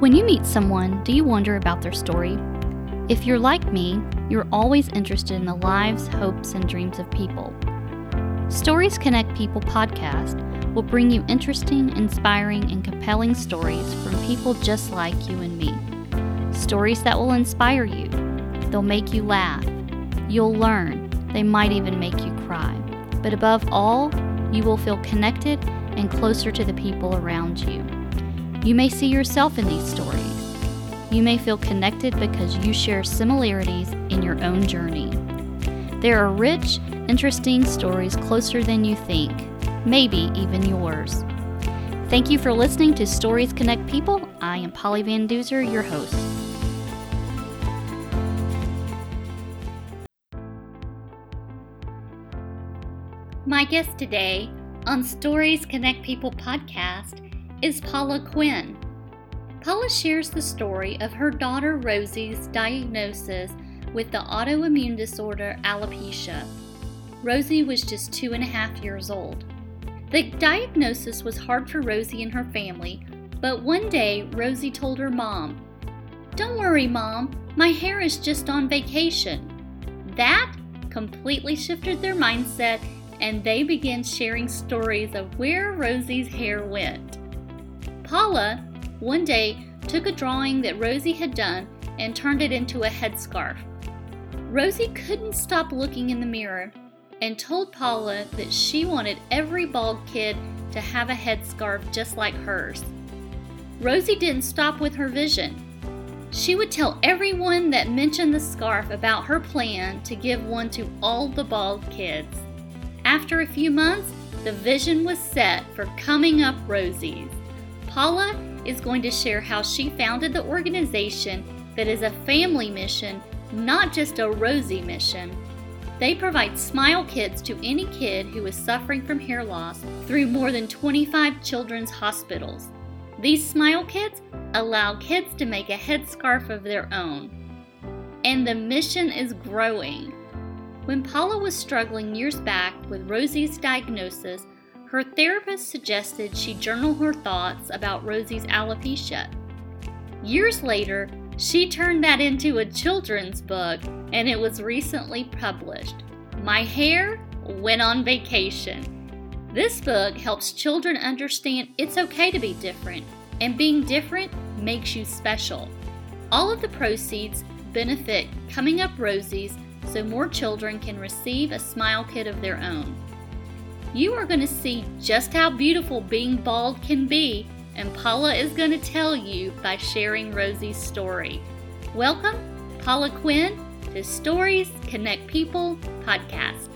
When you meet someone, do you wonder about their story? If you're like me, you're always interested in the lives, hopes, and dreams of people. Stories Connect People podcast will bring you interesting, inspiring, and compelling stories from people just like you and me. Stories that will inspire you, they'll make you laugh, you'll learn, they might even make you cry. But above all, you will feel connected and closer to the people around you. You may see yourself in these stories. You may feel connected because you share similarities in your own journey. There are rich, interesting stories closer than you think, maybe even yours. Thank you for listening to Stories Connect People. I am Polly Van Duzer, your host. My guest today on Stories Connect People podcast is Paula Quinn. Paula shares the story of her daughter Rosie's diagnosis with the autoimmune disorder alopecia. Rosie was just two and a half years old. The diagnosis was hard for Rosie and her family, but one day Rosie told her mom, Don't worry, mom, my hair is just on vacation. That completely shifted their mindset and they began sharing stories of where Rosie's hair went. Paula, one day, took a drawing that Rosie had done and turned it into a headscarf. Rosie couldn't stop looking in the mirror and told Paula that she wanted every bald kid to have a headscarf just like hers. Rosie didn't stop with her vision. She would tell everyone that mentioned the scarf about her plan to give one to all the bald kids. After a few months, the vision was set for Coming Up Rosies. Paula is going to share how she founded the organization that is a family mission, not just a Rosie mission. They provide smile kits to any kid who is suffering from hair loss through more than 25 children's hospitals. These smile kits allow kids to make a headscarf of their own. And the mission is growing. When Paula was struggling years back with Rosie's diagnosis, her therapist suggested she journal her thoughts about Rosie's alopecia. Years later, she turned that into a children's book and it was recently published. My Hair Went on Vacation. This book helps children understand it's okay to be different, and being different makes you special. All of the proceeds benefit Coming Up Rosies so more children can receive a smile kit of their own you are going to see just how beautiful being bald can be, and Paula is going to tell you by sharing Rosie's story. Welcome, Paula Quinn, to Stories Connect People podcast.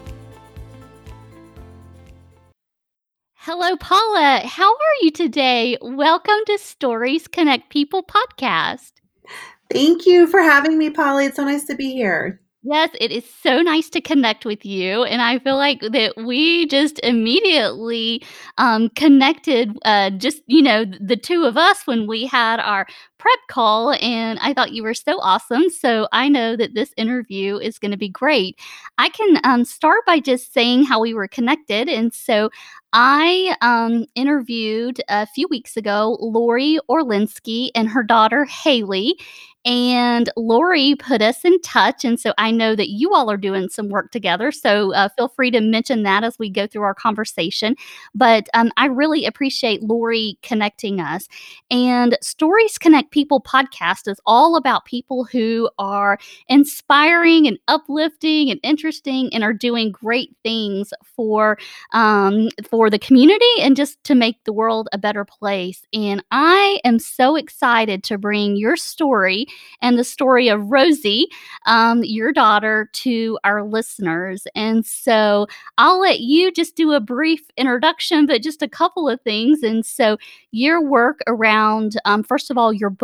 Hello, Paula. How are you today? Welcome to Stories Connect People podcast. Thank you for having me, Polly. It's so nice to be here. Yes, it is so nice to connect with you, and I feel like that we just immediately um, connected. Uh, just you know, the two of us when we had our prep call, and I thought you were so awesome. So I know that this interview is going to be great. I can um, start by just saying how we were connected, and so I um, interviewed a few weeks ago Lori Orlinsky and her daughter Haley, and Lori put us in touch. And so I know that you all are doing some work together. So uh, feel free to mention that as we go through our conversation. But um, I really appreciate Lori connecting us. And Stories Connect People podcast is all about people who are inspiring and uplifting and interesting and are doing great things for um, for the community and just to make the world a better place. And I am so excited to bring your story and the story of Rosie, um, your daughter, to our listeners. And so I'll let you just do a brief introduction, but just a couple of things. And so your work around, um, first of all, your book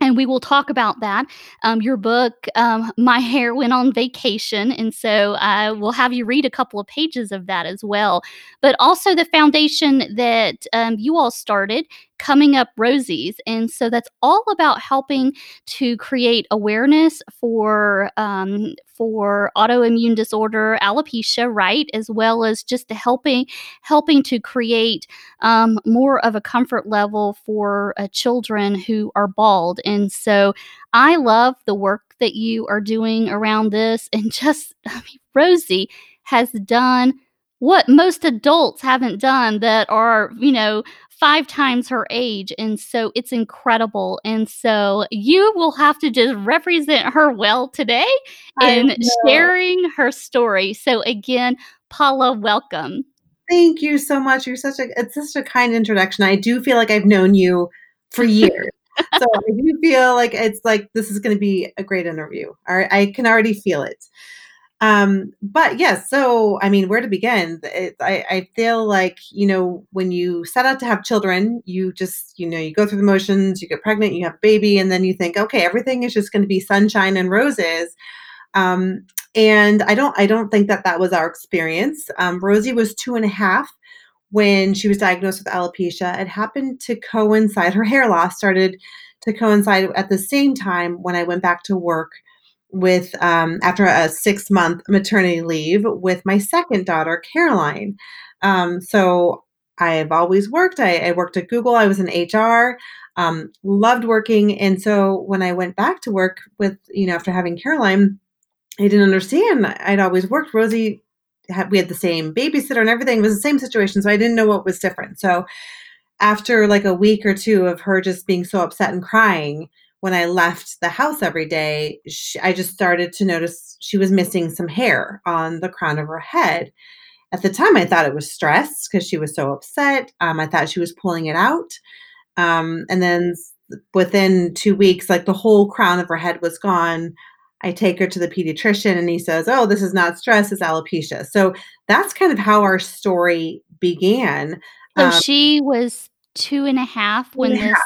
and we will talk about that. Um, your book, um, My Hair Went on Vacation. And so I will have you read a couple of pages of that as well. But also the foundation that um, you all started Coming Up Rosies. And so that's all about helping to create awareness for um, for autoimmune disorder, alopecia, right, as well as just the helping helping to create um, more of a comfort level for uh, children who are bald. And so I love the work that you are doing around this, and just I mean, Rosie has done what most adults haven't done that are, you know, five times her age. And so it's incredible. And so you will have to just represent her well today in sharing her story. So again, Paula, welcome. Thank you so much. You're such a it's such a kind introduction. I do feel like I've known you for years. so I do feel like it's like this is going to be a great interview. All right, I can already feel it. Um, but yes, yeah, so I mean, where to begin? It, I, I feel like you know when you set out to have children, you just you know you go through the motions, you get pregnant, you have a baby, and then you think, okay, everything is just going to be sunshine and roses. Um, and I don't I don't think that that was our experience. Um, Rosie was two and a half when she was diagnosed with alopecia. It happened to coincide. Her hair loss started to coincide at the same time when I went back to work with um, after a six month maternity leave with my second daughter, Caroline. Um, so I've always worked. I, I, worked at Google. I was in HR. Um, loved working, and so when I went back to work with you know after having Caroline, I didn't understand. I'd always worked. Rosie had we had the same babysitter and everything. It was the same situation, so I didn't know what was different. So after like a week or two of her just being so upset and crying, when I left the house every day, she, I just started to notice she was missing some hair on the crown of her head. At the time, I thought it was stress because she was so upset. Um, I thought she was pulling it out. Um, and then within two weeks, like the whole crown of her head was gone. I take her to the pediatrician and he says, Oh, this is not stress, it's alopecia. So that's kind of how our story began. So um, she was two and a half when this.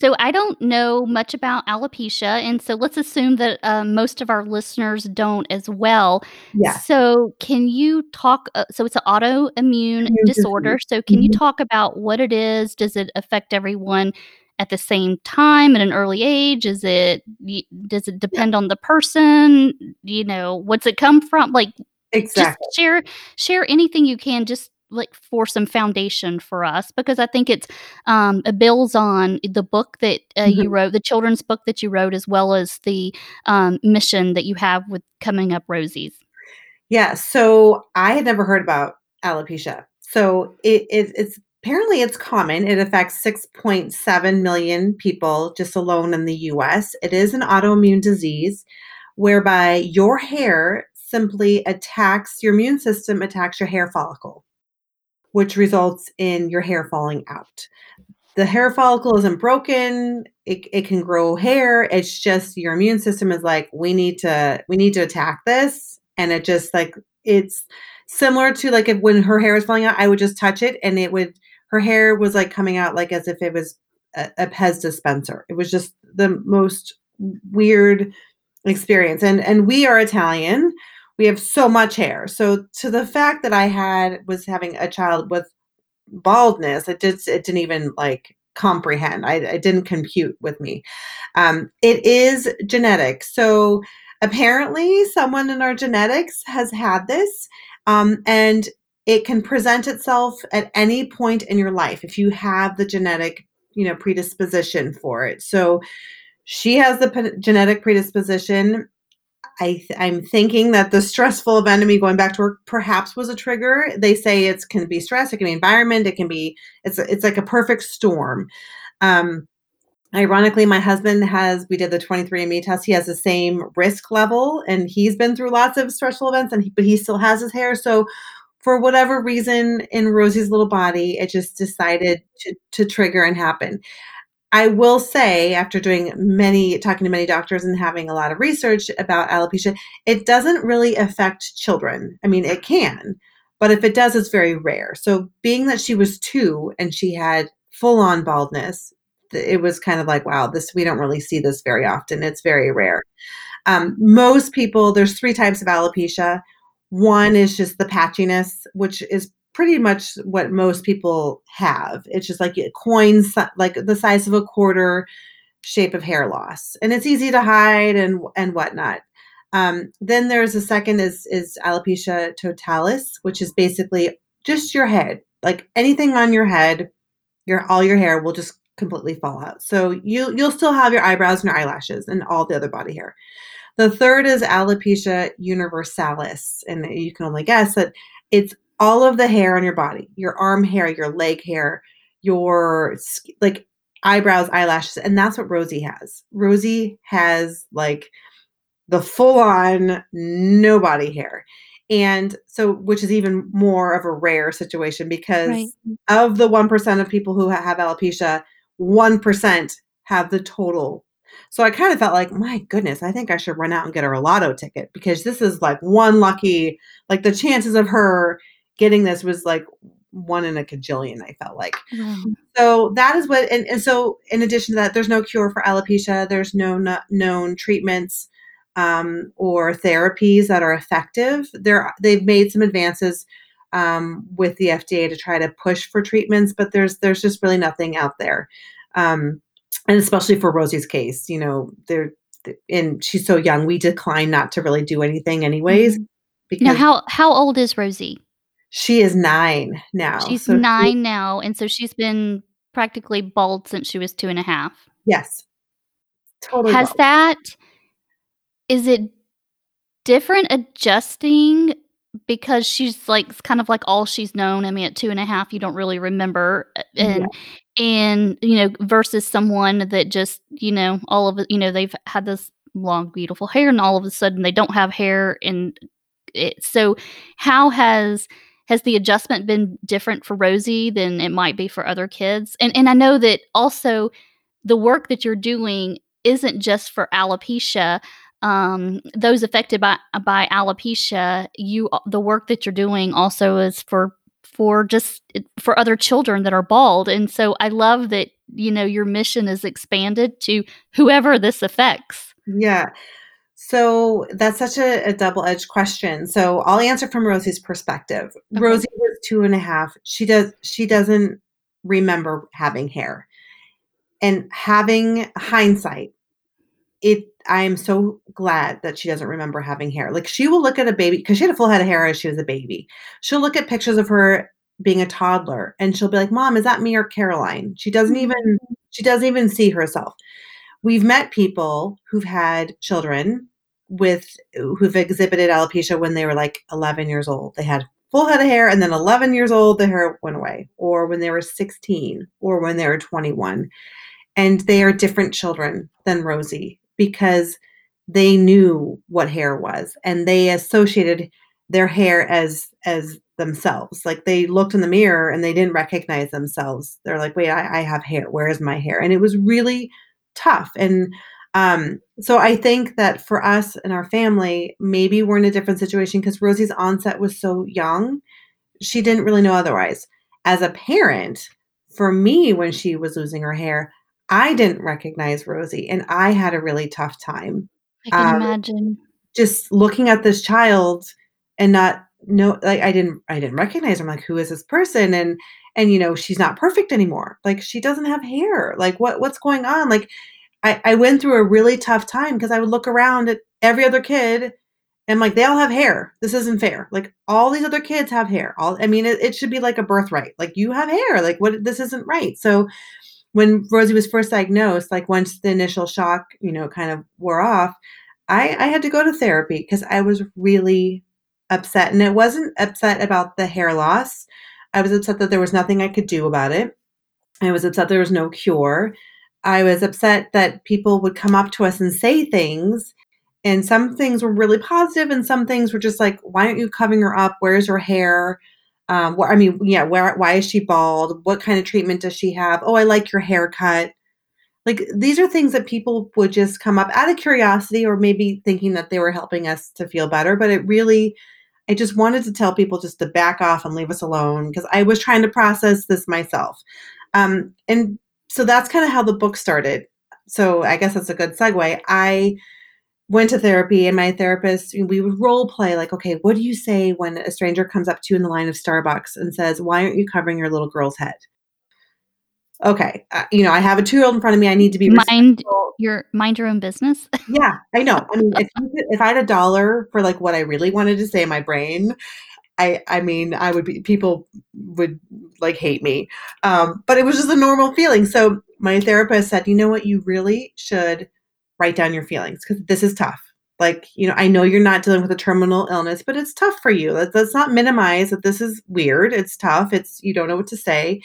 So I don't know much about alopecia, and so let's assume that uh, most of our listeners don't as well. Yeah. So can you talk? Uh, so it's an autoimmune disorder. So can mm-hmm. you talk about what it is? Does it affect everyone? At the same time, at an early age, is it? Does it depend on the person? You know, what's it come from? Like, exactly. Just share share anything you can. Just like for some foundation for us because I think it's um, it builds on the book that uh, mm-hmm. you wrote, the children's book that you wrote, as well as the um, mission that you have with coming up Rosies. Yeah, so I had never heard about alopecia. So it, it, it's apparently it's common. It affects 6.7 million people just alone in the U.S. It is an autoimmune disease whereby your hair simply attacks your immune system attacks your hair follicle which results in your hair falling out. The hair follicle isn't broken. It, it can grow hair. It's just your immune system is like, we need to, we need to attack this. And it just like, it's similar to like if when her hair is falling out, I would just touch it and it would, her hair was like coming out like as if it was a, a Pez dispenser. It was just the most weird experience. And, and we are Italian we have so much hair. So to the fact that I had was having a child with baldness, it just it didn't even like comprehend. I it didn't compute with me. Um, it is genetic. So apparently someone in our genetics has had this um, and it can present itself at any point in your life if you have the genetic you know predisposition for it so she has the p- genetic predisposition I am thinking that the stressful event of me going back to work perhaps was a trigger. They say it can be stress, it can be environment, it can be it's it's like a perfect storm. Um, ironically, my husband has we did the 23andMe test. He has the same risk level, and he's been through lots of stressful events, and he, but he still has his hair. So, for whatever reason, in Rosie's little body, it just decided to to trigger and happen. I will say, after doing many, talking to many doctors and having a lot of research about alopecia, it doesn't really affect children. I mean, it can, but if it does, it's very rare. So, being that she was two and she had full on baldness, it was kind of like, wow, this, we don't really see this very often. It's very rare. Um, most people, there's three types of alopecia. One is just the patchiness, which is pretty much what most people have. It's just like coins, like the size of a quarter, shape of hair loss, and it's easy to hide and and whatnot. Um, then there's a second is is alopecia totalis, which is basically just your head, like anything on your head, your all your hair will just completely fall out. So you you'll still have your eyebrows and your eyelashes and all the other body hair. The third is alopecia universalis, and you can only guess that it's all of the hair on your body, your arm hair, your leg hair, your like eyebrows, eyelashes, and that's what Rosie has. Rosie has like the full on no body hair. And so, which is even more of a rare situation because right. Mm. of the 1% of people who have alopecia, 1% have the total. So I kind of felt like, my goodness, I think I should run out and get her a lotto ticket because this is like one lucky, like the chances of her getting this was like one in a cajillion, I felt like. So that is what, and, and so in addition to that, there's no cure for alopecia, there's no known treatments um, or therapies that are effective. They're, they've made some advances um, with the FDA to try to push for treatments, but there's there's just really nothing out there. Um, and especially for Rosie's case, you know, they're and she's so young. We decline not to really do anything, anyways. Mm-hmm. Because now, how how old is Rosie? She is nine now. She's so nine she, now, and so she's been practically bald since she was two and a half. Yes, totally. Has bald. that is it different adjusting because she's like kind of like all she's known. I mean, at two and a half, you don't really remember, uh, and yeah. and you know, versus someone that just you know all of it. You know, they've had this long, beautiful hair, and all of a sudden they don't have hair, and it, so how has has the adjustment been different for Rosie than it might be for other kids? And and I know that also the work that you're doing isn't just for alopecia um, those affected by by alopecia, you the work that you're doing also is for for just for other children that are bald, and so I love that you know your mission is expanded to whoever this affects. Yeah. So that's such a, a double edged question. So I'll answer from Rosie's perspective. Okay. Rosie was two and a half. She does she doesn't remember having hair. And having hindsight, it I am so glad that she doesn't remember having hair. Like she will look at a baby because she had a full head of hair as she was a baby. She'll look at pictures of her being a toddler and she'll be like, "Mom, is that me or Caroline?" She doesn't even mm-hmm. she doesn't even see herself. We've met people who've had children with who've exhibited alopecia when they were like 11 years old. They had full head of hair and then 11 years old the hair went away. Or when they were 16 or when they were 21 and they are different children than Rosie because they knew what hair was and they associated their hair as as themselves. Like they looked in the mirror and they didn't recognize themselves. They're like wait i, I have hair. Where is my hair? And it was really tough and um, so i think that for us and our family maybe we're in a different situation because rosie's onset was so young she didn't really know otherwise as a parent for me when she was losing her hair I didn't recognize Rosie and I had a really tough time. I can um, imagine. Just looking at this child and not know like I didn't I didn't recognize her. I'm like, who is this person? And and you know, she's not perfect anymore. Like she doesn't have hair. Like what what's going on? Like I, I went through a really tough time because I would look around at every other kid and like they all have hair. This isn't fair. Like all these other kids have hair. All I mean, it, it should be like a birthright. Like you have hair. Like what? This isn't right. So when Rosie was first diagnosed, like once the initial shock, you know, kind of wore off, I, I had to go to therapy because I was really upset. And it wasn't upset about the hair loss. I was upset that there was nothing I could do about it. I was upset there was no cure. I was upset that people would come up to us and say things. And some things were really positive, and some things were just like, why aren't you covering her up? Where's her hair? Um, where, I mean, yeah, where, why is she bald? What kind of treatment does she have? Oh, I like your haircut. Like these are things that people would just come up out of curiosity or maybe thinking that they were helping us to feel better. But it really, I just wanted to tell people just to back off and leave us alone because I was trying to process this myself. Um, and so that's kind of how the book started. So I guess that's a good segue. I went to therapy and my therapist we would role play like okay what do you say when a stranger comes up to you in the line of starbucks and says why aren't you covering your little girl's head okay uh, you know i have a two-year-old in front of me i need to be mind your mind your own business yeah i know i mean if, if i had a dollar for like what i really wanted to say in my brain I I mean I would be people would like hate me, um, but it was just a normal feeling. So my therapist said, you know what, you really should write down your feelings because this is tough. Like you know, I know you're not dealing with a terminal illness, but it's tough for you. Let, let's not minimize that this is weird. It's tough. It's you don't know what to say,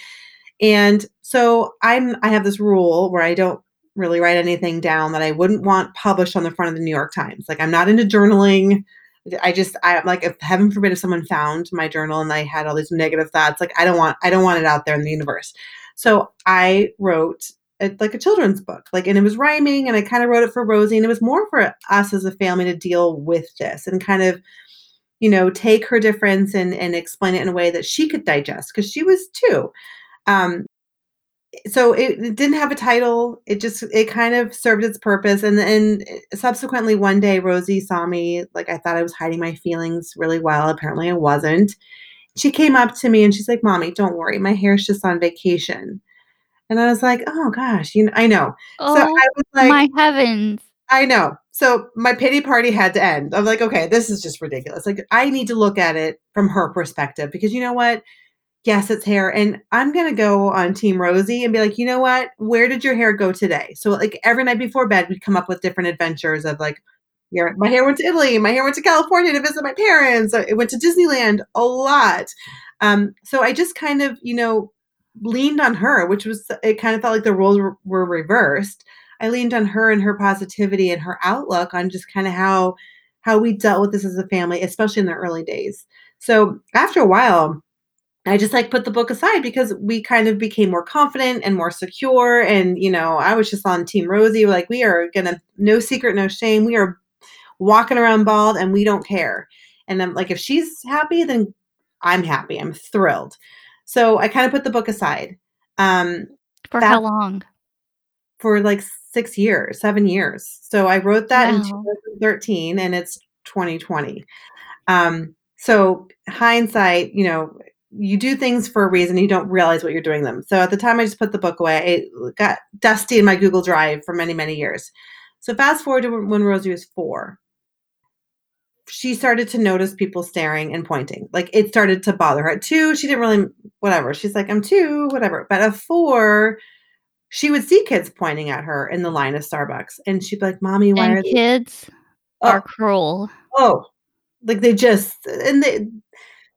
and so I'm I have this rule where I don't really write anything down that I wouldn't want published on the front of the New York Times. Like I'm not into journaling. I just I'm like if heaven forbid if someone found my journal and I had all these negative thoughts, like I don't want I don't want it out there in the universe. So I wrote a, like a children's book, like and it was rhyming, and I kind of wrote it for Rosie, and it was more for us as a family to deal with this and kind of, you know, take her difference and and explain it in a way that she could digest because she was two. Um, so it, it, didn't have a title. It just it kind of served its purpose. And then subsequently one day rosie saw me like i thought i was hiding my feelings really well. Apparently i wasn't. She came up to me and she's like mommy don't worry. My hair's just on vacation. And i was like oh gosh you know i know. Oh, so i was like my heavens. I know. So my pity party had to end. I'm like okay this is just ridiculous. Like i need to look at it from her perspective because you know what Yes, it's hair. And I'm going to go on Team Rosie and be like, you know what? Where did your hair go today? So, like, every night before bed, we'd come up with different adventures of like, my hair went to Italy, my hair went to California to visit my parents, it went to Disneyland a lot. Um, so I just kind of, you know, leaned on her, which was, it kind of felt like the roles were reversed. I leaned on her and her positivity and her outlook on just kind of how how we dealt with this as a family, especially in the early days. So after a while, I just like put the book aside because we kind of became more confident and more secure. And, you know, I was just on Team Rosie, like, we are going to, no secret, no shame. We are walking around bald and we don't care. And I'm like, if she's happy, then I'm happy. I'm thrilled. So I kind of put the book aside. Um, for that, how long? For like six years, seven years. So I wrote that wow. in 2013 and it's 2020. Um, so hindsight, you know, you do things for a reason you don't realize what you're doing them. So at the time i just put the book away it got dusty in my google drive for many many years. So fast forward to when rosie was four. She started to notice people staring and pointing. Like it started to bother her. At two she didn't really whatever. She's like i'm two whatever. But at four she would see kids pointing at her in the line of starbucks and she'd be like mommy why and are kids they- are oh. cruel. Oh. Like they just and they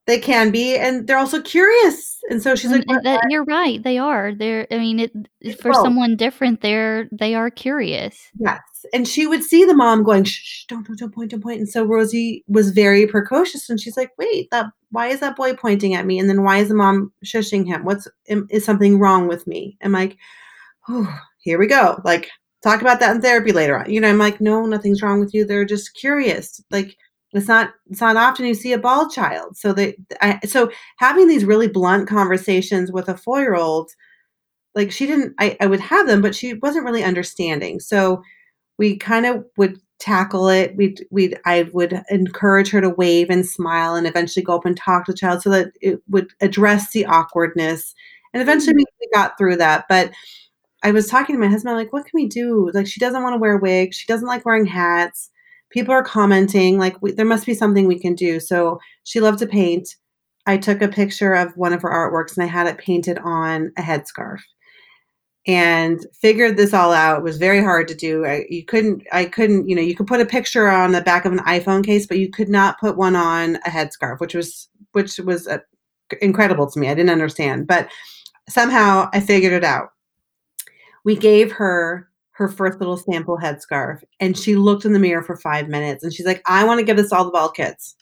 they can be, and they're also curious. And so she's like, that, "You're right. They are. They're. I mean, it for oh. someone different, they're they are curious." Yes, and she would see the mom going, "Shh, shh don't, don't, don't point, don't point." And so Rosie was very precocious, and she's like, "Wait, that why is that boy pointing at me? And then why is the mom shushing him? What's is something wrong with me?" I'm like, "Oh, here we go." Like talk about that in therapy later on. You know, I'm like, "No, nothing's wrong with you. They're just curious." Like it's not it's not often you see a bald child. So they I, so having these really blunt conversations with a four year old, like she didn't I, I would have them, but she wasn't really understanding. So we kind of would tackle it. We'd we'd I would encourage her to wave and smile and eventually go up and talk to the child so that it would address the awkwardness. And eventually mm-hmm. we got through that. But I was talking to my husband, like, what can we do? Like she doesn't want to wear wigs, she doesn't like wearing hats people are commenting like we, there must be something we can do. So she loved to paint. I took a picture of one of her artworks and i had it painted on a headscarf and figured this all out. It was very hard to do. I, you couldn't i couldn't you know you could put a picture on the back of an iphone case but you could not put one on a headscarf which was which was uh, incredible to me. I didn't understand but somehow i figured it out. We gave her her first little sample headscarf and she looked in the mirror for five minutes and she's like, I want to give this all the bald kids.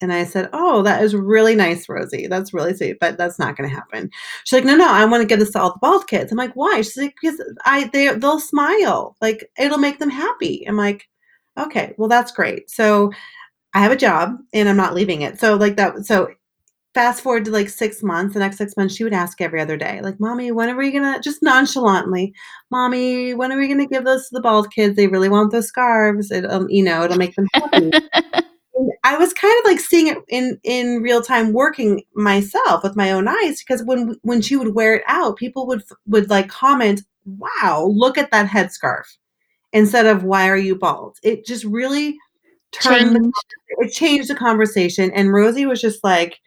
And I said, Oh, that is really nice, Rosie. That's really sweet, but that's not going to happen. She's like, No, no, I want to give this to all the bald kids. I'm like, Why? She's like, Because I they they'll smile, like it'll make them happy. I'm like, Okay, well that's great. So I have a job and I'm not leaving it. So like that. So fast forward to like six months, the next six months, she would ask every other day, like, Mommy, when are we gonna just nonchalantly, Mommy, when are we gonna give those to the bald kids? They really want those scarves. It, um, you know, it'll make them happy. I was kind of like seeing it in in real time working myself with my own eyes because when when she would wear it out, people would would like comment, "Wow, look at that headscarf," instead of "Why are you bald?" It just really turned Changed. the, it changed the conversation, and Rosie was just like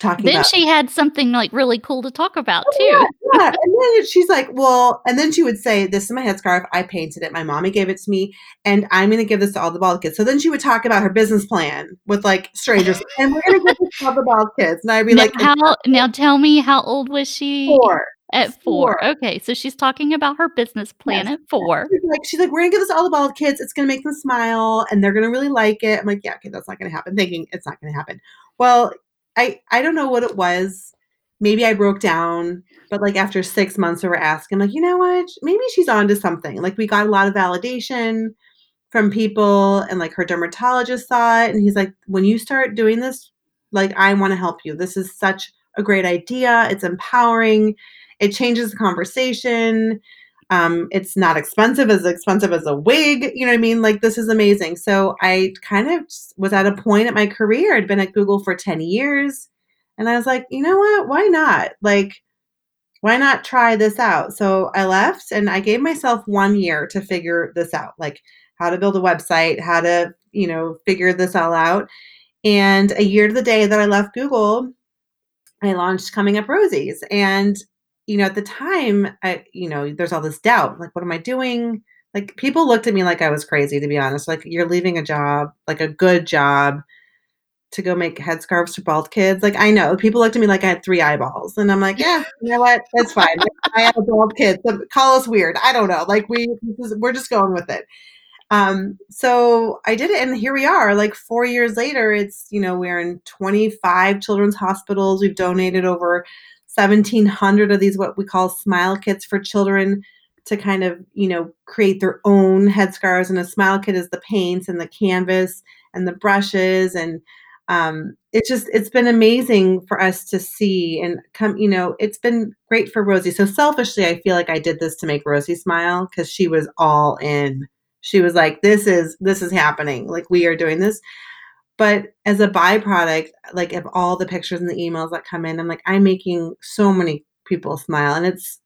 talking. Then about, she had something like really cool to talk about Oh, too. yeah, yeah. And then she's like, well, and then she would say, This is my headscarf. I painted it. My mommy gave it to me, and I'm going to give this to all the bald kids. So then she would talk about her business plan with like strangers, and we're going to give this to all the bald kids. And I'd be Now, like, how now tell me how old was she Four. at four? Four. Okay, so she's talking about her business plan Yes, at four. She's like, she's like, we're gonna give this to all the bald kids. It's gonna make them smile, and they're gonna really like it. I'm like, yeah, okay, that's not gonna happen. Thinking it's not gonna happen. Well, I I don't know what it was. Maybe I broke down, but like after six months, we were asking, like, you know what? Maybe she's onto something. Like we got a lot of validation from people, and like her dermatologist saw it, and he's like, when you start doing this, like I want to help you. This is such a great idea. It's empowering. It changes the conversation. Um, it's not expensive as expensive as a wig. You know what I mean? Like this is amazing. So I kind of was at a point at my career. I'd been at Google for 10 years. And I was like, you know what? Why not? Like, why not try this out? So I left and I gave myself one year to figure this out, like how to build a website, how to, you know, figure this all out. And a year to the day that I left Google, I launched Coming Up Rosies. And, you know, at the time, I, you know, there's all this doubt. Like, what am I doing? Like, people looked at me like I was crazy, to be honest. Like, you're leaving a job, like a good job, to go make headscarves for bald kids. Like, I know people looked at me like I had three eyeballs. And I'm like, yeah, you know what? That's fine. I have a bald kids. So call us weird. I don't know. Like, we, we're just going with it. Um, so I did it, and here we are. Like four years later, it's you know we're in 25 children's hospitals. We've donated over 1,700 of these what we call smile kits for children to kind of you know create their own headscarves. And a smile kit is the paints and the canvas and the brushes, and um, it's just it's been amazing for us to see and come. You know, it's been great for Rosie. So selfishly, I feel like I did this to make Rosie smile because she was all in she was like this is this is happening like we are doing this but as a byproduct like of all the pictures and the emails that come in i'm like i'm making so many people smile and it's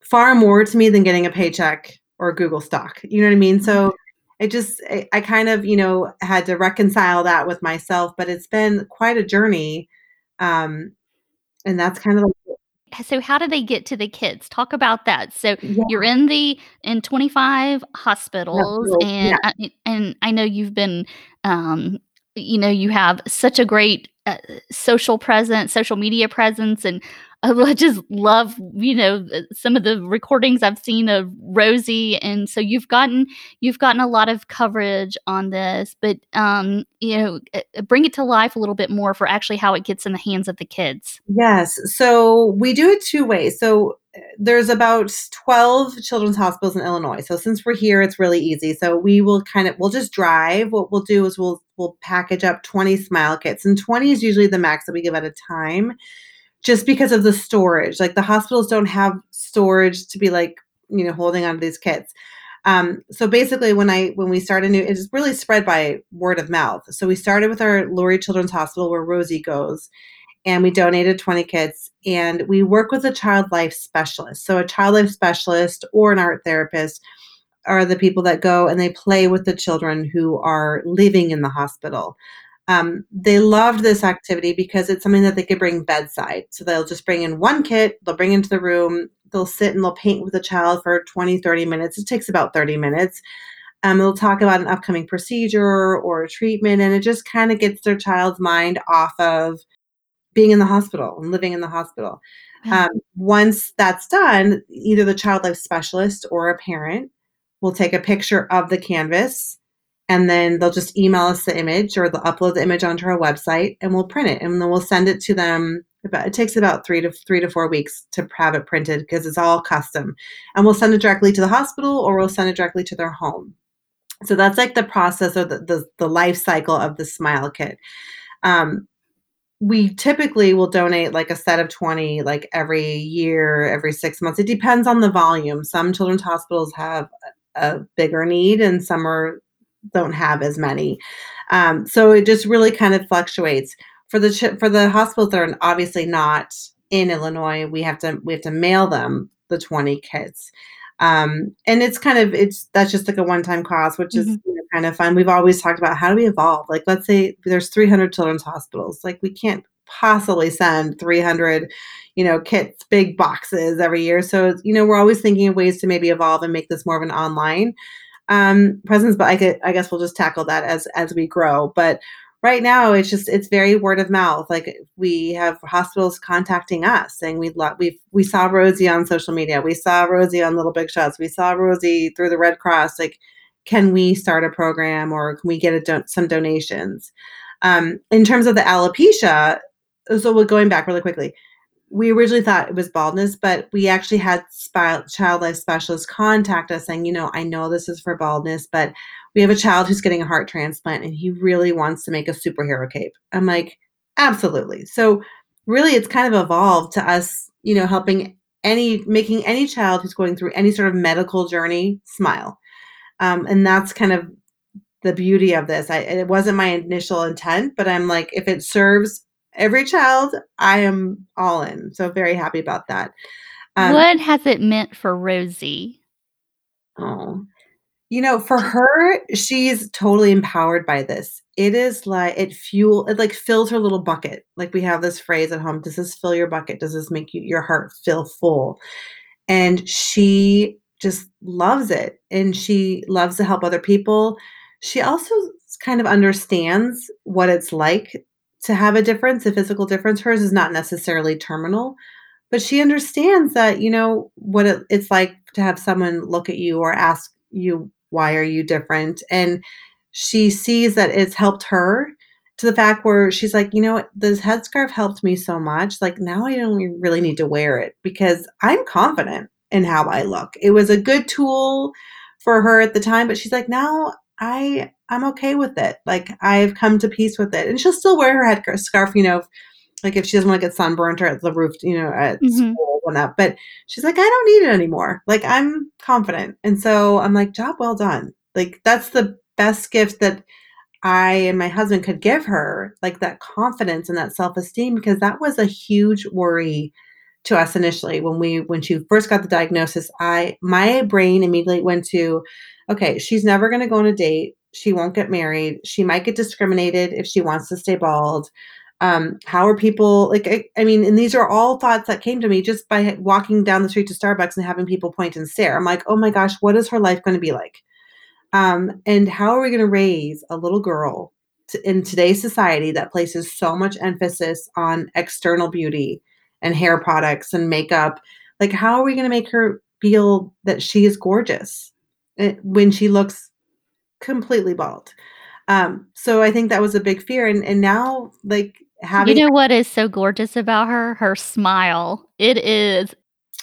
far more to me than getting a paycheck or google stock you know what i mean so it just I, I kind of you know had to reconcile that with myself but it's been quite a journey um and that's kind of like So how do they get to the kids? Talk about that. So yeah, you're in the in 25 hospitals, yeah. and I, and I know you've been, um, you know, you have such a great uh, social presence, social media presence, and I just love, you know, uh, some of the recordings I've seen of Rosie, and so you've gotten you've gotten a lot of coverage on this, but um, you know, uh, bring it to life a little bit more for actually how it gets in the hands of the kids. Yes. So we do it two ways. So uh, there's about 12 children's hospitals in Illinois. So since we're here, it's really easy. So we will kind of we'll just drive. What we'll do is we'll we'll package up 20 smile kits. And 20 is usually the max that we give at a time just because of the storage. Like the hospitals don't have storage to be like, you know, holding on to these kits. Um, so basically when I when we started new it's really spread by word of mouth. So we started with our Lurie Children's Hospital where Rosie goes and we donated 20 kits and we work with a child life specialist. So a child life specialist or an art therapist are the people that go and they play with the children who are living in the hospital. Um, they loved this activity because it's something that they could bring bedside. So they'll just bring in one kit they'll bring into the room they'll sit and they'll paint with the child for 20 30 minutes. It takes about 30 minutes. Um, they'll talk about an upcoming procedure or a treatment and it just kind of gets their child's mind off of being in the hospital and living in the hospital. Um, once that's done, either the child life specialist or a parent will take a picture of the canvas and then they'll just email us the image or they'll upload the image onto our website and we'll print it and then we'll send it to them. About, it takes about three to three to four weeks to have it printed because it's all custom. And we'll send it directly to the hospital or we'll send it directly to their home. So that's like the process or the, the, the life cycle of the smile kit. Um, we typically will donate like a set of 20 like every year, every 6 months. It depends on the volume. Some children's hospitals have a, bigger need and some are don't have as many. Um, so it just really kind of fluctuates. For the ch- for the hospitals that are obviously not in Illinois, we have to we have to mail them the 20 kits. Um, and it's kind of it's that's just like a one-time cost, which is Mhm. you know, kind of fun. We've always talked about how do we evolve? Like let's say there's 300 children's hospitals. Like we can't possibly send 300 you know kits big boxes every year so you know we're always thinking of ways to maybe evolve and make this more of an online um presence but i could i guess we'll just tackle that as as we grow but right now it's just it's very word of mouth like we have hospitals contacting us saying we love we we saw rosie on social media we saw rosie on little big shots we saw rosie through the red cross like can we start a program or can we get some donations um, in terms of the alopecia so we're going back really quickly we originally thought it was baldness, but we actually had spi- child life specialists contact us saying, you know, I know this is for baldness, but we have a child who's getting a heart transplant and he really wants to make a superhero cape. I'm like, absolutely. So really it's kind of evolved to us, you know, helping any making any child who's going through any sort of medical journey smile. Um, and that's kind of the beauty of this. I it wasn't my initial intent, but I'm like, if it serves every child, I am all in. So very happy about that. Um, What has it meant for Rosie? oh, you know, for her, she's totally empowered by this. It is like it fuel it like fills her little bucket. Like we have this phrase at home, does this fill your bucket? Does this make you your heart feel full? And she just loves it and she loves to help other people. She also kind of understands what it's like to have a difference, a physical difference. Hers is not necessarily terminal, but she understands that, you know, what it, it's like to have someone look at you or ask you, why are you different? And she sees that it's helped her to the fact where she's like, you know this headscarf helped me so much. Like now I don't really need to wear it because I'm confident in how I look. It was a good tool for her at the time, but she's like, now I I'm okay with it. Like I've come to peace with it. And she'll still wear her headscarf, you know, like if she doesn't want to get sunburnt or at the roof, you know, at Mhm. school and that. But she's like, I don't need it anymore. Like I'm confident. And so I'm like, job well done. Like that's the best gift that I and my husband could give her, like that confidence and that self-esteem, because that was a huge worry to us initially when we when she first got the diagnosis. I my brain immediately went to, okay, she's never gonna go on a date. She won't get married. She might get discriminated if she wants to stay bald. Um, how are people like I, I mean, and these are all thoughts that came to me just by walking down the street to Starbucks and having people point and stare. I'm like, oh my gosh, what is her life going to be like? Um, and how are we going to raise a little girl to, in today's society that places so much emphasis on external beauty and hair products and makeup? Like, how are we going to make her feel that she is gorgeous eh, when she looks completely bald? Um, so I think that was a big fear. And, and now, like, having. You know what is so gorgeous about her? Her smile. It is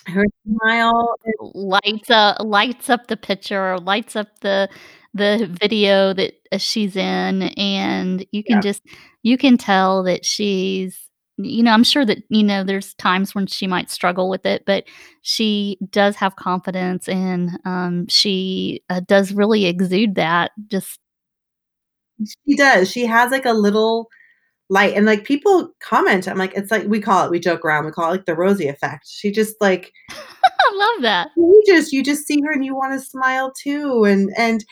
her smile, lights up lights up the picture, lights up the the video that, uh, she's in, and you can yeah, just you can tell that she's you know, I'm sure that, you know, there's times when she might struggle with it, but she does have confidence and, um, she, uh, does really exude that just she does. She has like a little light and like people comment. I'm like, it's like we call it, we joke around, we call it like the Rosie effect. She just like I love that. you just you just see her and you want to smile too. And and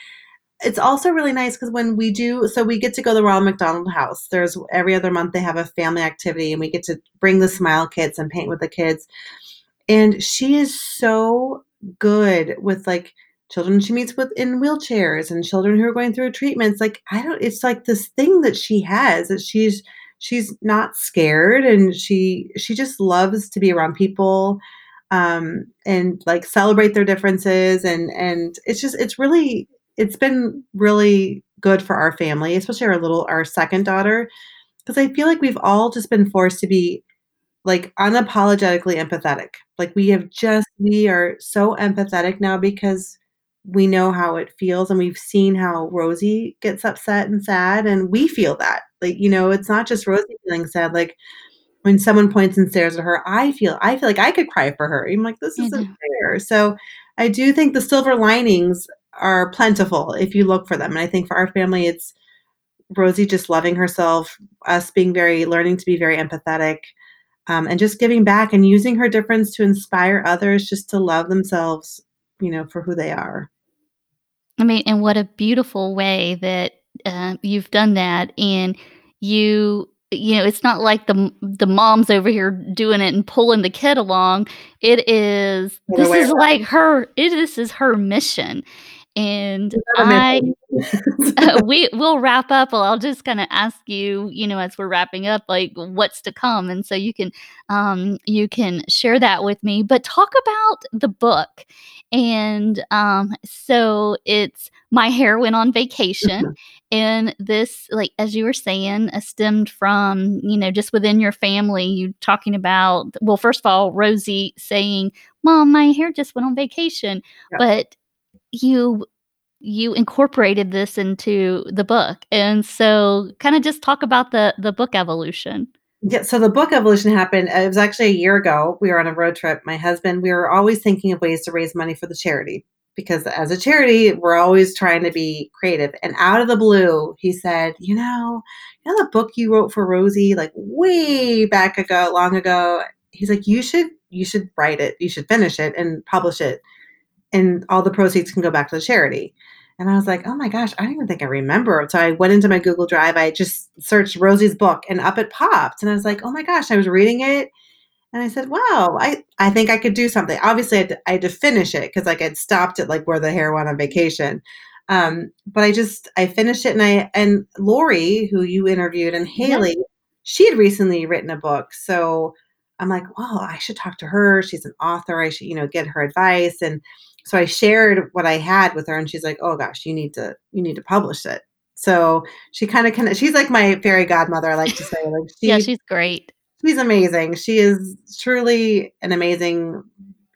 it's also really nice because when we do so we get to go to the Ronald McDonald House. There's every other month they have a family activity and we get to bring the smile kits and paint with the kids. And she is so good with like children she meets with in wheelchairs and children who are going through treatments. Like I don't it's like this thing that she has that she's she's not scared and she she just loves to be around people um and like celebrate their differences and and it's just it's really it's been really good for our family especially our little our second daughter because i feel like we've all just been forced to be like, unapologetically empathetic. Like, we have just we are so empathetic now because we know how it feels, and we've seen how Rosie gets upset and sad, and we feel that. like, you know, it's not just Rosie feeling sad, like, when someone points and stares at her, I feel I feel like I could cry for her. I'm like, "This isn't mm-hmm. fair." So, I do think the silver linings are plentiful if you look for them, and I think for our family, it's Rosie just loving herself, us being very learning to be very empathetic, um, and just giving back and using her difference to inspire others just to love themselves, you know, for who they are. I mean, and what a beautiful way that, uh, you've done that, and you you know, it's not like the the mom's over here doing it and pulling the kid along. It is this is around. like her it this is her mission, and She's not a I mission. we we'll wrap up, well, I'll just kinda ask you, you know, as we're wrapping up, like, what's to come, and so you can, um, you can share that with me, but talk about the book, and, um, so it's My Hair Went on Vacation, Mhm. and this, like, as you were saying, uh, stemmed from, you know, just within your family, you talking about well, first of all, Rosie saying, "Mom, my hair just went on vacation," Yep. but you you incorporated this into the book, and so kinda just talk about the the book evolution. Yeah, so the book evolution happened uh, it was actually a year ago, we were on a road trip, my husband we were always thinking of ways to raise money for the charity, because as a charity, we're always trying to be creative, and out of the blue, he said, "You know you know the book you wrote for Rosie, like, way back ago long ago?" He's like, "You should you should write it, you should finish it and publish it, and all the proceeds can go back to the charity." And I was like, "Oh my gosh, I don't even think I remember." So I went into my Google Drive, I just searched Rosie's book, and up it popped, and I was like, "Oh my gosh." I was reading it, and I said, "Wow, I I think I could do something." Obviously, I had to I had to finish it 'cause, like, I'd stopped at, like, where the hair went on vacation, um, but I just I finished it, and I and Lori, who you interviewed, and. Haley, she had recently written a book, so I'm like, "Well, I should talk to her, she's an author, I should, you know, get her advice," and so I shared what I had with her, and she's like, "Oh gosh, you need to you need to publish it." So, she kinda kinda she's like my fairy godmother, I like to say, like, Yeah, she's great. she's amazing, she is truly an amazing,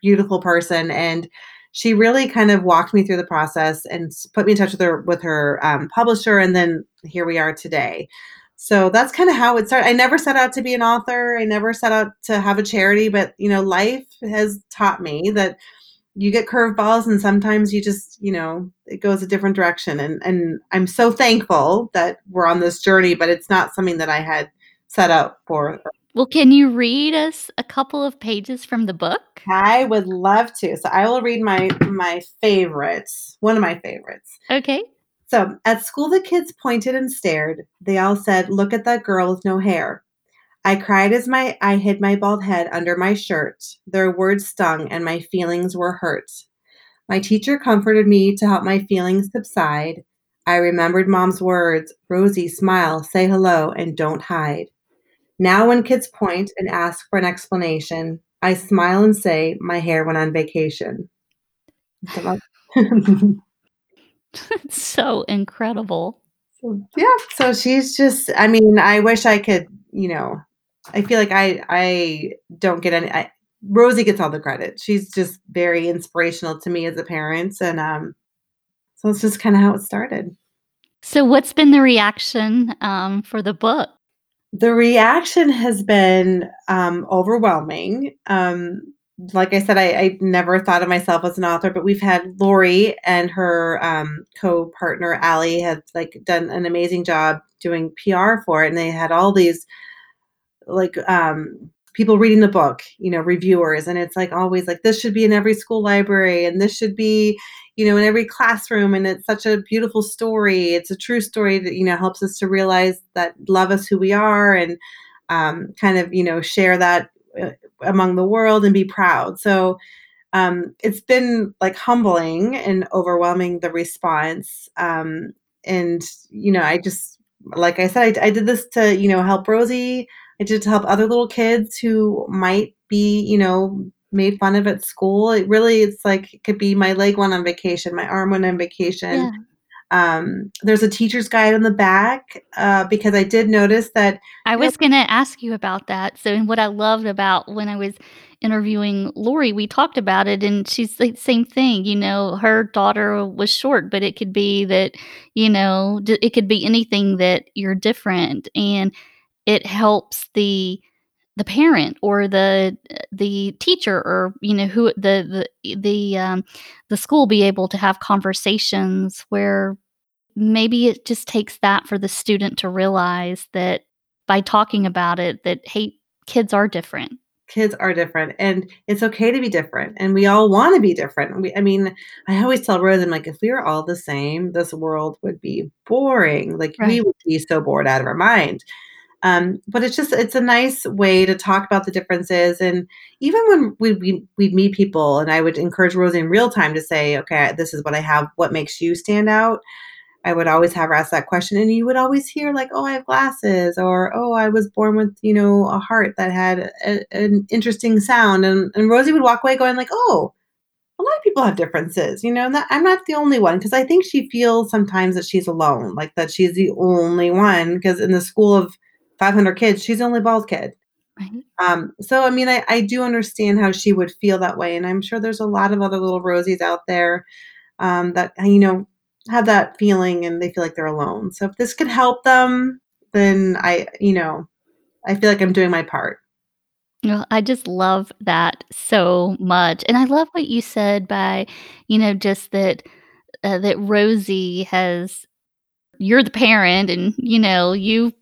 beautiful person, and she really kind of walked me through the process and put me in touch with her with her, um, publisher, and then here we are today. So, that's kinda how it started I never set out to be an author, I never set out to have a charity, but, you know, life has taught me that you get curveballs, and sometimes you just, you know, it goes a different direction, and and I'm so thankful that we're on this journey, but it's not something that I had set up for. Well, can you read us a couple of pages from the book? I would love to, so I will read my my favorites, one of my favorites. Okay. So, "At school, the kids pointed and stared, they all said look at that girl with no hair.' I cried as my I hid my bald head under my shirt, their words stung and my feelings were hurt. My teacher comforted me to help my feelings subside. I remembered mom's words, Rosie, smile, say hello, and don't hide.' Now when kids point and ask for an explanation, I smile and say, my hair went on vacation.'" It's so incredible. Yeah, so she's just I mean, I wish I could, you know I feel like I I don't get any I Rosie gets all the credit, she's just very inspirational to me as a parent, and, um, so it's just kinda how it started. So, what's been the reaction, um, for the book? The reaction has been, um, overwhelming, um, like I said, I I never thought of myself as an author, but we've had Lori and her, um, co-partner, Allie, have, like, done an amazing job doing PR for it, and they had all these, like, um, people reading the book, you know, reviewers, and it's, like, always, like, "This should be in every school library, and this should be, you know, in every classroom, and it's such a beautiful story, it's a true story that, you know, helps us to realize that love us who we are and, um, kind of, you know, share that, uh, among the world and be proud." So, um, it's been, like, humbling and overwhelming, the response, um, and, you know, I just like I said, I I did this to, you know, help Rosie, I did to help other little kids who might be, you know, made fun of at school, it really it's like, it could be my leg went on vacation, my arm went on vacation, Yeah. Um, there's a teacher's guide on the back, uh, because I did notice that I was gonna ask you about that. So and what I loved about when I was interviewing Lori, we talked about it, and she's like, same thing, you know, her daughter was short, but it could be that, you know, d it could be anything that you're different, and it helps the the parent or the the teacher or, you know, who the the the, um, the school be able to have conversations where maybe it just takes that for the student to realize that by talking about it that, "Hey, kids are different." Kids are different, and it's okay to be different, and we all wanna be different. We I mean, I always tell Rose, I'm like, "If we were all the same, this world would be boring." Like, we would be so bored out of our mind. Um, but it's just it's a nice way to talk about the differences, and even when we we we'd meet people and I would encourage Rosie in real time to say, "Okay, this is what I have. What makes you stand out?" I would always have her ask that question, and you would always hear like, "Oh, I have glasses," or, "Oh, I was born with, you know, a heart that had a an interesting sound," and and Rosie would walk away going like, "Oh, a lot of people have differences," you know, that I'm not the only one because I think she feels sometimes that she's alone, like, that she's the only one because in the school of 500 kids, she's the only bald kid. Right. Um, so, I mean, I I do understand how she would feel that way, and I'm sure there's a lot of other little Rosies out there, um, that, you know, have that feeling and they feel like they're alone. So if this could help them, then I you know, I feel like I'm doing my part. No, I just love that so much, and I love what you said by, you know, just that, uh, that Rosie has you're the parent and, you know, you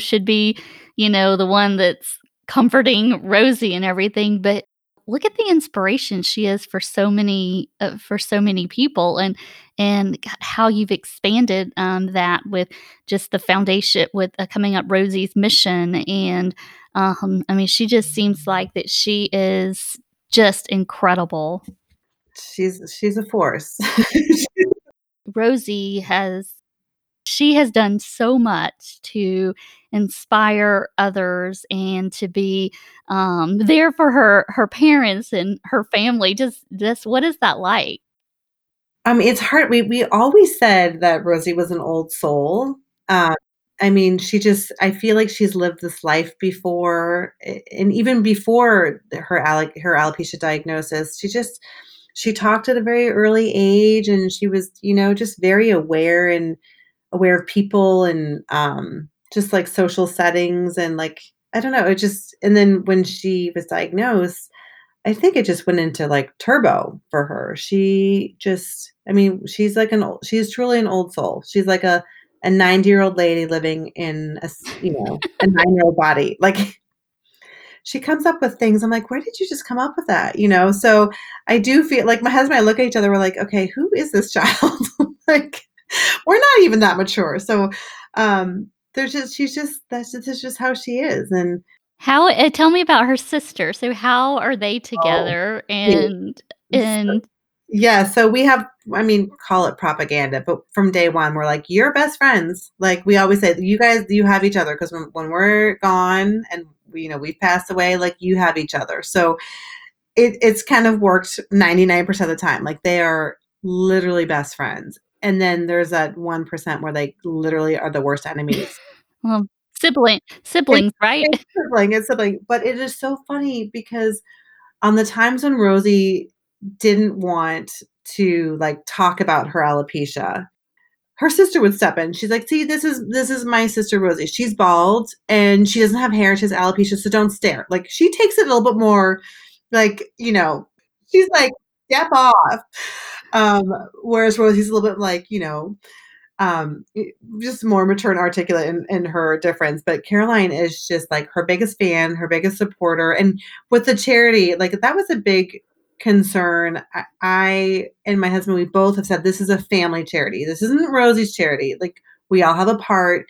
should be, you know, the one that's comforting Rosie and everything, but look at the inspiration she is for so many, uh, for so many people and and how you've expanded, um, that with just the foundation with, uh, coming up Rosie's mission, and, um, I mean, she just seems like that she is just incredible. She's she's a force. Rosie has she has done so much to inspire others and to be, um, there for her her parents and her family. Just just what is that like? Um, it's hard. We we always said that Rosie was an old soul. Uh, I mean, she just I feel like she's lived this life before, and even before her alo her alopecia diagnosis, she just she talked at a very early age, and she was, you know, just very aware and aware of people and, um, just, like, social settings and, like, I don't know, it just and then when she was diagnosed, I think it just went into, like, turbo for her. She just I mean, she's like an old she's truly an old soul. She's like a a ninety-year-old lady living in a you know, a nine-year-old body. Like, she comes up with things, I'm like, "Where did you just come up with that?" You know? So, I do feel like my husband and I look at each other, we're like, "Okay, who is this child?" Like, we're not even that mature. So, um, there's just she's just that's this is just how she is, and How eh, tell me about her sister. So how are they Oh, together? yeah. And So and yeah, so we have I mean, call it propaganda, but from day 1, we're like, "You're best friends." Like, we always say, "You guys you have each other 'cause when when we're gone and we, you know, we've passed away, like, you have each other." So, it it's kind of worked 99% of the time. Like, they are literally best friends, and then there's that 1% where they literally are the worst enemies. Well, sibling It's siblings, right? it's sibling it's sibling, but it is so funny because on the times when Rosie didn't want to, like, talk about her alopecia, her sister would step in. She's like, "See, this is this is my sister Rosie. She's bald, and she doesn't have hair, she has alopecia, so don't stare." Like, she takes it a little bit more, like, you know, she's like, "Step off." Um, whereas Rosie's a little bit like, you know, um, just more mature and articulate in in her difference, but Caroline is just, like, her biggest fan, her biggest supporter, and with the charity, like, that was a big concern. I I and my husband, we both have said, "This is a family charity. This isn't Rosie's charity." Like, we all have a part.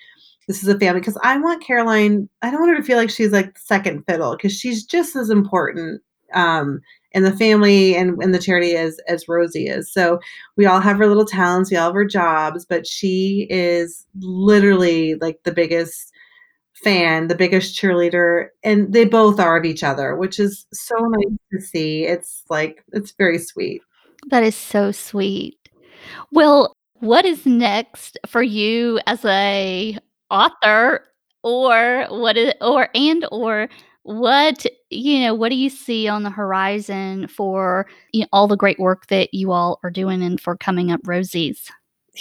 This is a family because I want Caroline I don't want her to feel like she's, like, 2nd fiddle because she's just as important, um, in the family and in the charity as as Rosie is. So, we all have our little talents, we all have our jobs, but she is literally, like, the biggest fan, the biggest cheerleader, and they both are of each other, which is so nice to see. It's, like it's very sweet. That is so sweet. Well What is next for you as a author or what is or and or what you know, what do you see on the horizon for, y all the great work that you all are doing and for Coming Up Rosies?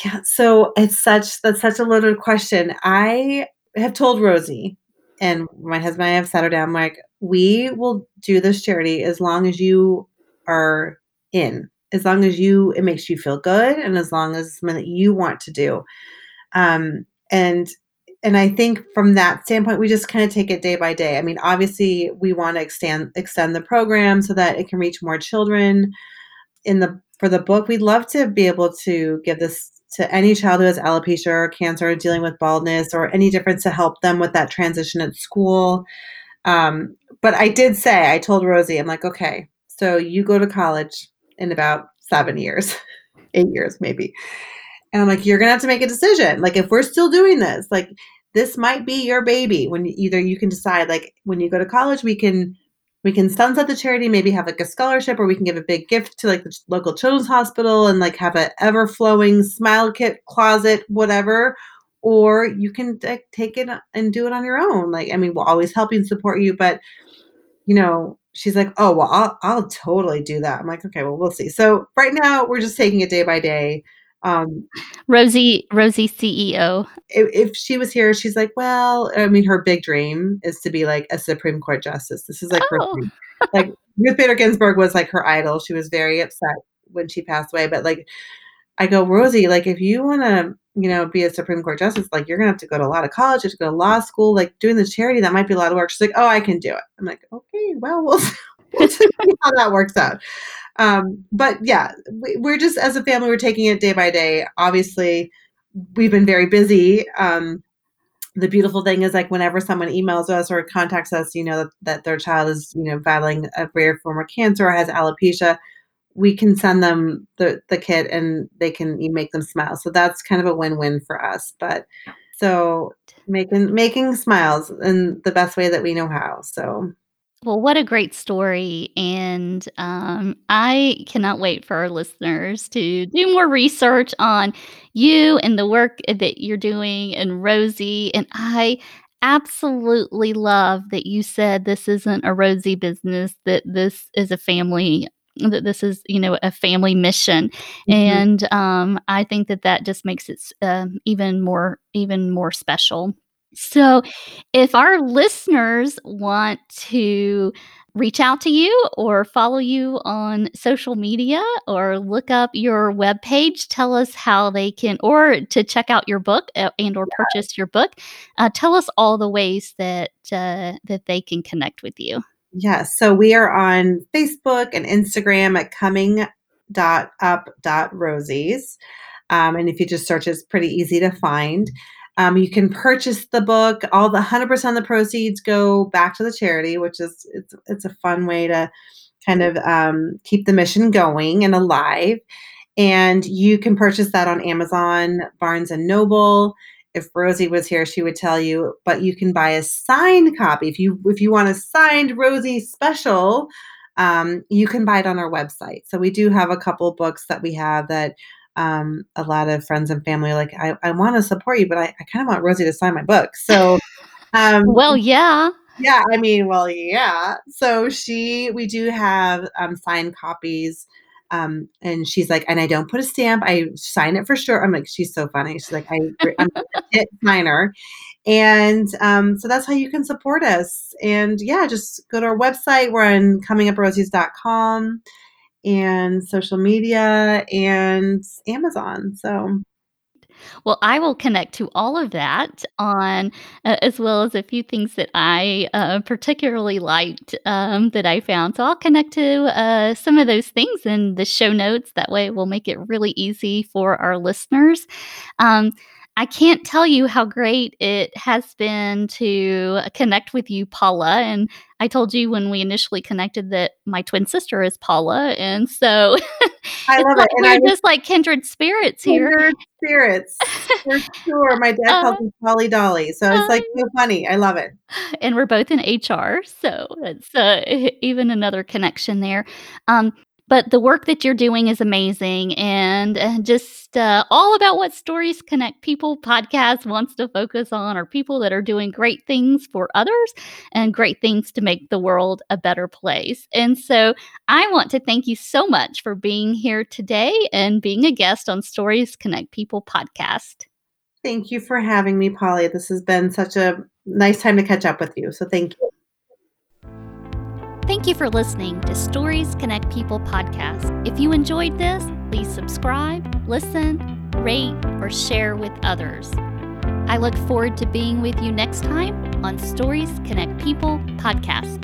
Yeah, so it's such that's such a loaded question. I have told Rosie, and my husband and I have sat her down, like, "We will do this charity as long as you are in, as long as you it makes you feel good, and as long as it's something that you want to do." Um, and and I think from that standpoint, we just kinda take it day by day. I mean, obviously, we wanna extend extend the program so that it can reach more children. In the for the book, we'd love to be able to give this to any child who has alopecia or cancer or dealing with baldness or any difference to help them with that transition at school. Um, but I did say, I told Rosie, I'm like, "Okay, so you go to college in about 7 years, 8 years maybe." And I'm like, "You're gonna have to make a decision. Like, if we're still doing this, like, this might be your baby when either you can decide, like, when you go to college, we can we can sunset the charity, maybe have, like, a scholarship, or we can give a big gift to, like, the local children's hospital and, like, have a ever-flowing smile kit closet, whatever, or you can, like, take it and do it on your own. Like, I mean, we'll always help you and support you, but" you know, she's like, "Oh, well, I'll I'll totally do that." I'm like, "Okay, well, we'll see." So, right now, we're just taking it day by day. Um Rosie Rosie CEO. If if she was here, she's like, "Well" I mean, her big dream is to be, like, a Supreme Court justice. This is, like, her Oh. dream. Like, Ruth Bader Ginsburg was, like, her idol. She was very upset when she passed away, but, like, I go, "Rosie, like, if you wanna, you know, be a Supreme Court justice, like, you're gonna have to go to a lot of college, you have to go to law school, like, doing this charity, that might be a lot of work." She's like, "Oh, I can do it." I'm like, "Okay, well, we'll we'll see how that works out." Um, but yeah, we we're just as a family, we're taking it day by day. Obviously, we've been very busy. Um, the beautiful thing is, like, whenever someone emails us or contacts us, you know, that that their child is, you know, battling a rare form of cancer or has alopecia, we can send them the the kit, and they can make them smile. So that's kind of a win-win for us, but so making making smiles in the best way that we know how, so Well, what a great story, and, um, I cannot wait for our listeners to do more research on you and the work, that you're doing and Rosie, and I absolutely love that you said this isn't a Rosie business, that this is a family that this is, you know, a family mission, Mhm. and, um, I think that that just makes it um, even more even more special. So, if our listeners want to reach out to you or follow you on social media or look up your webpage, tell us how they can or to check out your book, uh, and or purchase your book, uh, tell us all the ways that, uh, that they can connect with you. Yes, so we are on Facebook and Instagram at coming.up.rosies, um, and if you just search, it's pretty easy to find. Um, you can purchase the book. All the 100% of the proceeds go back to the charity, which is it's it's a fun way to kind of, um, keep the mission going and alive, and you can purchase that on Amazon, Barnes& Noble. If Rosie was here, she would tell you, but you can buy a signed copy. If you if you want a signed Rosie special, um, you can buy it on our website. So we do have a couple books that we have that, um, a lot of friends and family are like, "I I wanna support you, but I I kinda want Rosie to sign my book." So, um Well, yeah. yeah, I mean, well, yeah. So she we do have, um, signed copies, um, and she's like, "And I don't put a stamp, I sign it for sure." I'm like she's so funny. She's like, I, I'm a legit signer." And, um, so that's how you can support us, and yeah, just go to our website. We're on cominguprosies.com and social media and Amazon, so Well, I will connect to all of that on a as well as a few things that I, uh, particularly liked, um, that I found. So I'll connect to, uh, some of those things in the show notes. That way, it will make it really easy for our listeners. Um, I can't tell you how great it has been to connect with you, Paula, and I told you when we initially connected that my twin sister is Paula, and so I love like it, and we're just like kindred spirits here. Kindred spirits, for sure. My dad Uh, calls me Polly Dolly, so it's, like, so funny. I love it. And we're both in HR, so it's, uh, even another connection there. Um, But the work that you're doing is amazing and uh, just uh, all about what Stories Connect People podcast wants to focus on are people that are doing great things for others and great things to make the world a better place. And so I want to thank you so much for being here today and being a guest on Stories Connect People podcast. Thank you for having me, Polly. This has been such a nice time to catch up with you. So thank you. Thank you for listening to Stories Connect People podcast. If you enjoyed this, please subscribe, listen, rate, or share with others. I look forward to being with you next time on Stories Connect People podcast.